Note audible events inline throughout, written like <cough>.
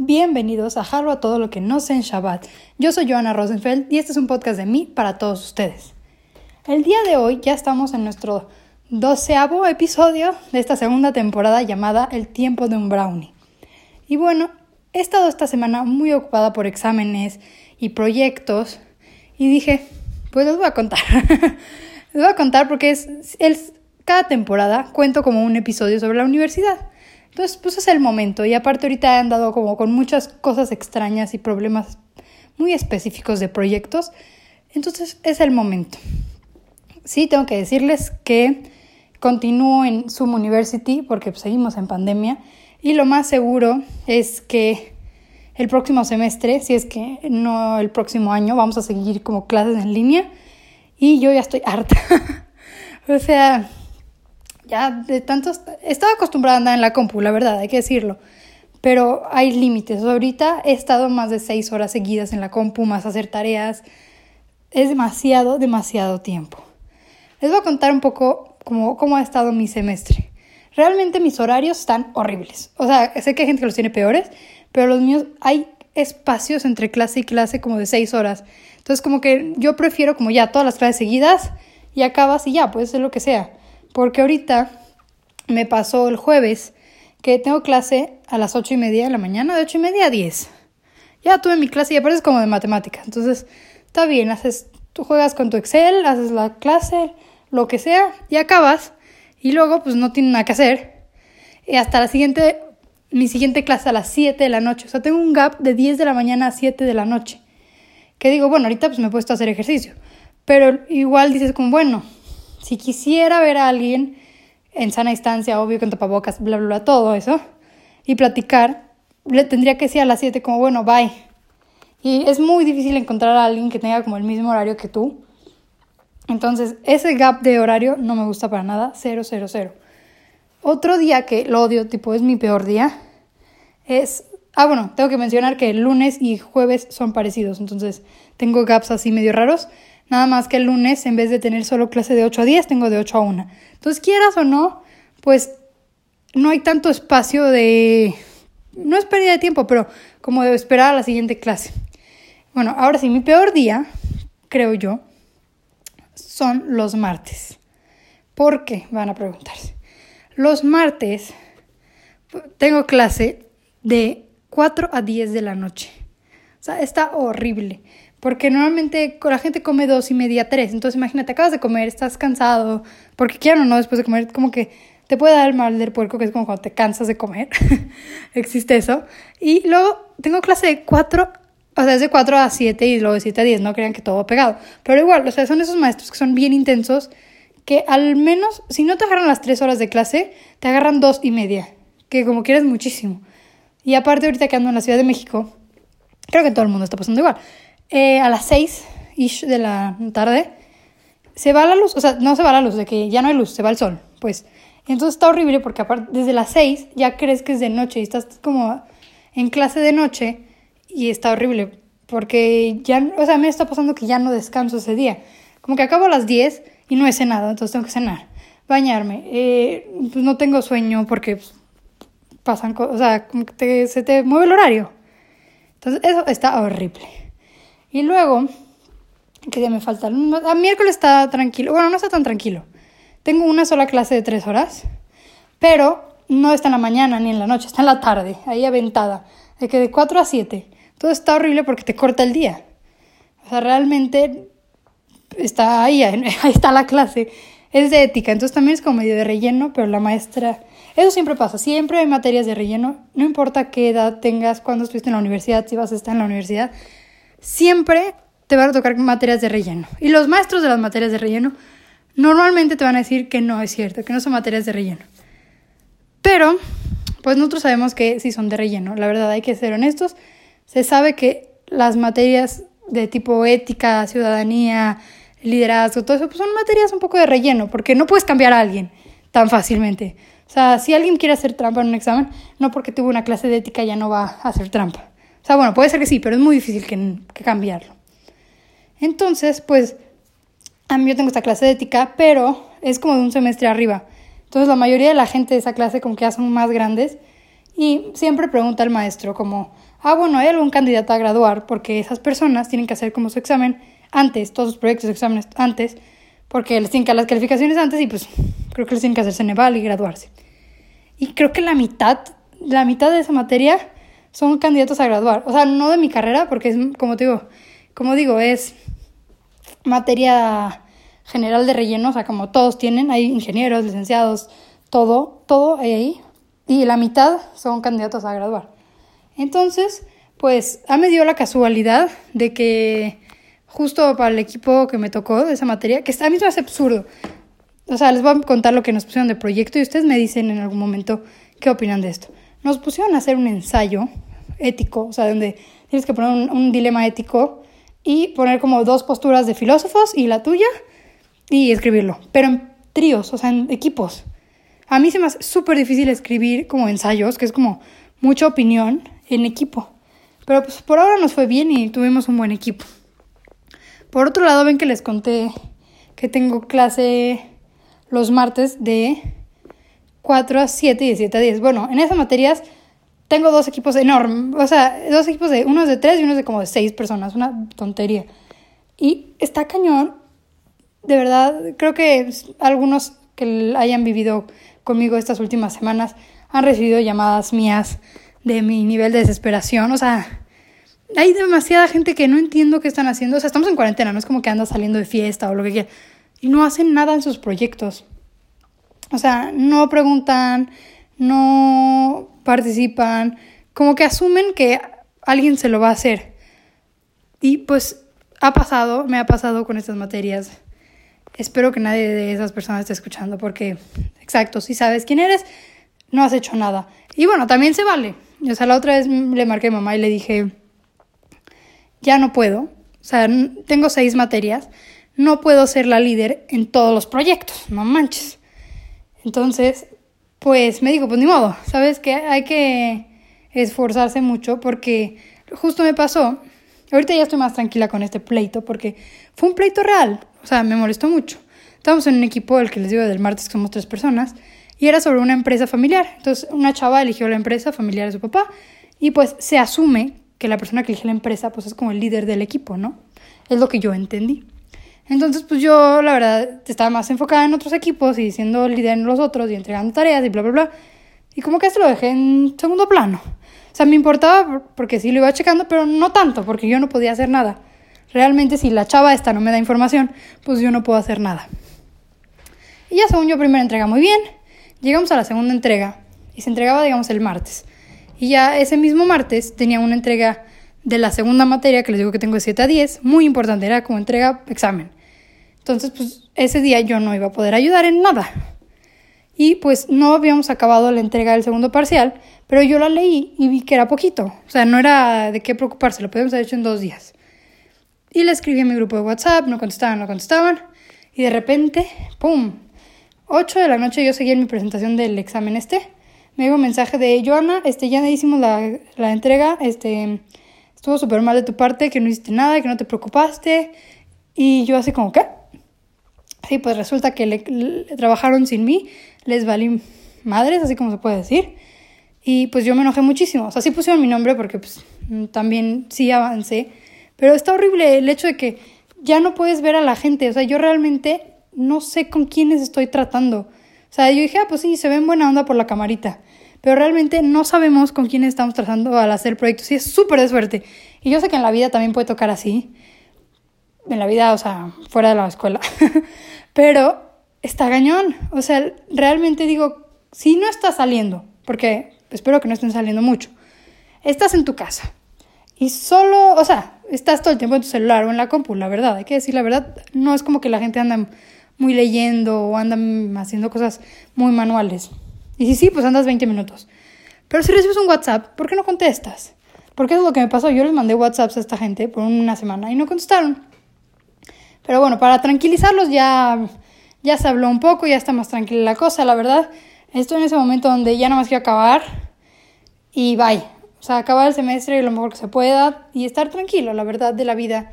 Bienvenidos a Jalo a todo lo que no sé en Shabbat. Yo soy Joana Rosenfeld y este es un podcast de mí para todos ustedes. El día de hoy ya estamos en nuestro doceavo episodio de esta segunda temporada llamada El tiempo de un brownie. Y bueno, he estado esta semana muy ocupada por exámenes y proyectos y dije, pues les voy a contar. <laughs> les voy a contar porque es, es cada temporada cuento como un episodio sobre la universidad. Entonces, pues es el momento. Y aparte ahorita he andado como con muchas cosas extrañas y problemas muy específicos de proyectos. Entonces es el momento. Sí, tengo que decirles que continúo en Zoom University porque pues, seguimos en pandemia. Y lo más seguro es que el próximo semestre, si es que no el próximo año, vamos a seguir como clases en línea. Y yo ya estoy harta. <laughs> o sea, ya de tantos, estaba acostumbrada a andar en la compu, la verdad, hay que decirlo, pero hay límites. Ahorita he estado más de seis horas seguidas en la compu, más hacer tareas, es demasiado, demasiado tiempo. Les voy a contar un poco cómo, cómo ha estado mi semestre. Realmente mis horarios están horribles. O sea, sé que hay gente que los tiene peores, pero los míos hay espacios entre clase y clase como de seis horas. Entonces como que yo prefiero como ya todas las clases seguidas y acabas y ya, puede ser lo que sea. Porque ahorita me pasó el jueves que tengo clase a las ocho y media de la mañana, de ocho y media a diez. Ya tuve mi clase y aparece como de matemática. Entonces, está bien, haces, tú juegas con tu Excel, haces la clase, lo que sea, y acabas. Y luego, pues no tiene nada que hacer. Y hasta la siguiente, mi siguiente clase a las 7 de la noche. O sea, tengo un gap de 10 de la mañana a 7 de la noche. Que digo, bueno, ahorita pues me he puesto a hacer ejercicio. Pero igual dices como, bueno, si quisiera ver a alguien en sana instancia, obvio con tapabocas, bla, bla, bla, todo eso, y platicar, le tendría que decir a las 7 como, bueno, bye. Y es muy difícil encontrar a alguien que tenga como el mismo horario que tú. Entonces, ese gap de horario no me gusta para nada, cero, cero, cero. Otro día que lo odio, tipo, es mi peor día, es... Ah, bueno, tengo que mencionar que el lunes y jueves son parecidos, entonces tengo gaps así medio raros. Nada más que el lunes, en vez de tener solo clase de 8 a 10, tengo de 8 a 1. Entonces, quieras o no, pues no hay tanto espacio de... No es pérdida de tiempo, pero como de esperar a la siguiente clase. Bueno, ahora sí, mi peor día, creo yo, son los martes. ¿Por qué? Van a preguntarse. Los martes tengo clase de 4 a 10 de la noche. O sea, está horrible. Porque normalmente la gente come dos y media, tres. Entonces imagínate, acabas de comer, estás cansado, porque quiero o no, después de comer, como que te puede dar el mal del puerco, que es como cuando te cansas de comer. <laughs> Existe eso. Y luego tengo clase de cuatro, o sea, es de cuatro a siete y luego de siete a diez, no crean que todo pegado. Pero igual, o sea, son esos maestros que son bien intensos, que al menos, si no te agarran las tres horas de clase, te agarran dos y media, que como quieres muchísimo. Y aparte ahorita que ando en la Ciudad de México, creo que todo el mundo está pasando igual eh, a las 6 de la tarde se va la luz, o sea, no se va la luz, de que ya no hay luz, se va el sol, pues. Entonces está horrible porque aparte desde las 6 ya crees que es de noche y estás como en clase de noche y está horrible porque ya, o sea, me está pasando que ya no descanso ese día. Como que acabo a las 10 y no he cenado, entonces tengo que cenar, bañarme. Eh, pues no tengo sueño porque pues, pasan cosas, o sea, como que se te mueve el horario. Entonces eso está horrible. Y luego, ¿qué día me falta? A miércoles está tranquilo. Bueno, no está tan tranquilo. Tengo una sola clase de tres horas, pero no está en la mañana ni en la noche, está en la tarde, ahí aventada. De que de 4 a 7. Todo está horrible porque te corta el día. O sea, realmente está ahí, <laughs> ahí está la clase. Es de ética, entonces también es como medio de relleno, pero la maestra... Eso siempre pasa, siempre hay materias de relleno, no importa qué edad tengas, cuándo estuviste en la universidad, si vas a estar en la universidad, siempre te van a tocar materias de relleno. Y los maestros de las materias de relleno normalmente te van a decir que no es cierto, que no son materias de relleno. Pero, pues nosotros sabemos que sí son de relleno. La verdad, hay que ser honestos. Se sabe que las materias de tipo ética, ciudadanía, liderazgo, todo eso, pues son materias un poco de relleno, porque no puedes cambiar a alguien tan fácilmente. O sea, si alguien quiere hacer trampa en un examen, no porque tuvo una clase de ética ya no va a hacer trampa. O sea, bueno, puede ser que sí, pero es muy difícil que, cambiarlo. Entonces, pues, a mí yo tengo esta clase de ética, pero es como de un semestre arriba. Entonces, la mayoría de la gente de esa clase como que ya son más grandes Y siempre pregunta al maestro como, ah, bueno, ¿hay algún candidato a graduar? Porque esas personas tienen que hacer como su examen antes, todos sus proyectos, exámenes antes, porque les tienen que dar las calificaciones antes y pues creo que les tienen que hacer Ceneval y graduarse. Y creo que la mitad, la mitad de esa materia son candidatos a graduar. O sea, no de mi carrera, porque es, como te digo, como digo, es materia general de relleno, o sea, como todos tienen, hay ingenieros, licenciados, todo, todo hay ahí. Y la mitad son candidatos a graduar. Entonces, pues, a me dio la casualidad de que justo para el equipo que me tocó de esa materia, que a mí me hace absurdo. O sea, les voy a contar lo que nos pusieron de proyecto y ustedes me dicen en algún momento qué opinan de esto. Nos pusieron a hacer un ensayo ético, o sea, donde tienes que poner un, dilema ético y poner como dos posturas de filósofos y la tuya y escribirlo, pero en tríos, o sea, en equipos. A mí se me hace súper difícil escribir como ensayos, que es como mucha opinión en equipo. Pero pues por ahora nos fue bien y tuvimos un buen equipo. Por otro lado, ven que les conté que tengo clase los martes de 4 a 7 y de 7 a 10. Bueno, en esas materias tengo dos equipos enormes, o sea, dos equipos de, unos de 3 y unos de como de 6 personas, una tontería. Y está cañón, de verdad, creo que algunos que hayan vivido conmigo estas últimas semanas han recibido llamadas mías de mi nivel de desesperación, o sea, hay demasiada gente que no entiendo qué están haciendo. O sea, estamos en cuarentena, no es como que anda saliendo de fiesta o lo que quiera. Y no hacen nada en sus proyectos. O sea, no preguntan, no participan, como que asumen que alguien se lo va a hacer. Y pues ha pasado, me ha pasado con estas materias. Espero que nadie de esas personas esté escuchando porque, exacto, si sabes quién eres, no has hecho nada. Y bueno, también se vale. O sea, la otra vez le marqué a mamá y le dije, ya no puedo, o sea, tengo seis materias, no puedo ser la líder en todos los proyectos, no manches. Entonces, pues me dijo, pues ni modo, ¿sabes qué? Hay que esforzarse mucho porque justo me pasó, ahorita ya estoy más tranquila con este pleito porque fue un pleito real, o sea, me molestó mucho. Estábamos en un equipo, el que les digo del martes, que somos tres personas, y era sobre una empresa familiar. Entonces, una chava eligió la empresa familiar de su papá y pues se asume que la persona que elige la empresa pues es como el líder del equipo, ¿no? Es lo que yo entendí. Entonces, pues yo, la verdad, estaba más enfocada en otros equipos y siendo líder en los otros y entregando tareas y bla, bla, bla. Y como que esto lo dejé en segundo plano. O sea, me importaba porque sí lo iba checando, pero no tanto, porque yo no podía hacer nada. Realmente, si la chava esta no me da información, pues yo no puedo hacer nada. Y ya según yo, primera entrega muy bien. Llegamos a la segunda entrega y se entregaba, digamos, el martes. Y ya ese mismo martes tenía una entrega de la segunda materia, que les digo que tengo de 7 a 10, muy importante, era como entrega examen. Entonces, pues ese día yo no iba a poder ayudar en nada. Y pues no habíamos acabado la entrega del segundo parcial, pero yo la leí y vi que era poquito. O sea, no era de qué preocuparse, lo podíamos haber hecho en dos días. Y le escribí a mi grupo de WhatsApp, no contestaban, no contestaban. Y de repente, ¡pum! 8 de la noche yo seguía en mi presentación del examen este me llegó un mensaje de Joana, este, ya hicimos la, la entrega, este, estuvo súper mal de tu parte, que no hiciste nada, que no te preocupaste. Y yo así como, ¿qué? Sí, pues resulta que trabajaron sin mí, les valí madres, así como se puede decir. Y pues yo me enojé muchísimo. O sea, sí pusieron mi nombre porque pues también sí avancé. Pero está horrible el hecho de que ya no puedes ver a la gente. O sea, yo realmente no sé con quiénes estoy tratando. O sea, yo dije, ah, pues sí, se ven buena onda por la camarita. Pero realmente no sabemos con quién estamos trazando al hacer proyectos y es súper de suerte. Y yo sé que en la vida también puede tocar así. En la vida, o sea, fuera de la escuela. <laughs> Pero está gañón. O sea, realmente digo, si no está saliendo, porque espero que no estén saliendo mucho, estás en tu casa y solo, o sea, estás todo el tiempo en tu celular o en la compu, la verdad, hay que decir la verdad, no es como que la gente anda muy leyendo o andan haciendo cosas muy manuales. Y si sí, pues andas 20 minutos. Pero si recibes un WhatsApp, ¿por qué no contestas? Porque es lo que me pasó. Yo les mandé WhatsApps a esta gente por una semana y no contestaron. Pero bueno, para tranquilizarlos ya, ya se habló un poco, ya está más tranquila la cosa, la verdad. Estoy en ese momento donde ya no más quiero acabar y bye. O sea, acabar el semestre lo mejor que se pueda y estar tranquilo, la verdad, de la vida.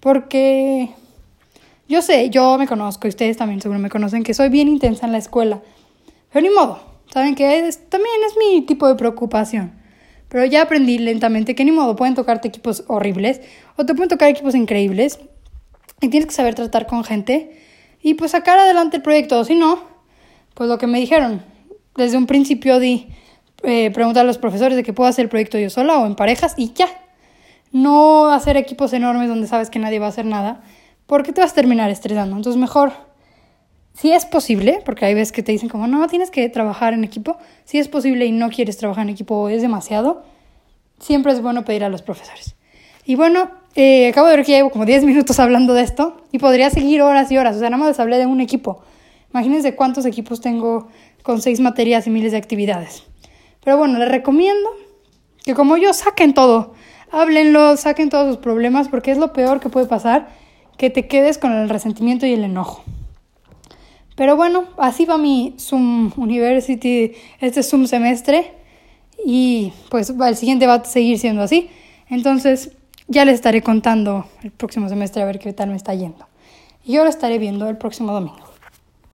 Porque yo sé, yo me conozco, y ustedes también seguro me conocen, que soy bien intensa en la escuela. Pero ni modo. Saben que también es mi tipo de preocupación. Pero ya aprendí lentamente que ni modo, pueden tocarte equipos horribles o te pueden tocar equipos increíbles. Y tienes que saber tratar con gente y pues sacar adelante el proyecto. Si no, pues lo que me dijeron, desde un principio di eh, preguntar a los profesores de que puedo hacer el proyecto yo sola o en parejas y ya. No hacer equipos enormes donde sabes que nadie va a hacer nada, porque te vas a terminar estresando. Entonces mejor, si es posible, porque hay veces que te dicen como, no, tienes que trabajar en equipo, si es posible y no quieres trabajar en equipo o es demasiado, siempre es bueno pedir a los profesores. Y bueno, eh, acabo de ver que llevo como 10 minutos hablando de esto y podría seguir horas y horas. O sea, nada más les hablé de un equipo. Imagínense cuántos equipos tengo con seis materias y miles de actividades. Pero bueno, les recomiendo que como yo saquen todo, háblenlo, saquen todos sus problemas, porque es lo peor que puede pasar, que te quedes con el resentimiento y el enojo. Pero bueno, así va mi Zoom University, este Zoom semestre, y pues el siguiente va a seguir siendo así. Entonces ya les estaré contando el próximo semestre a ver qué tal me está yendo. Yo lo estaré viendo el próximo domingo.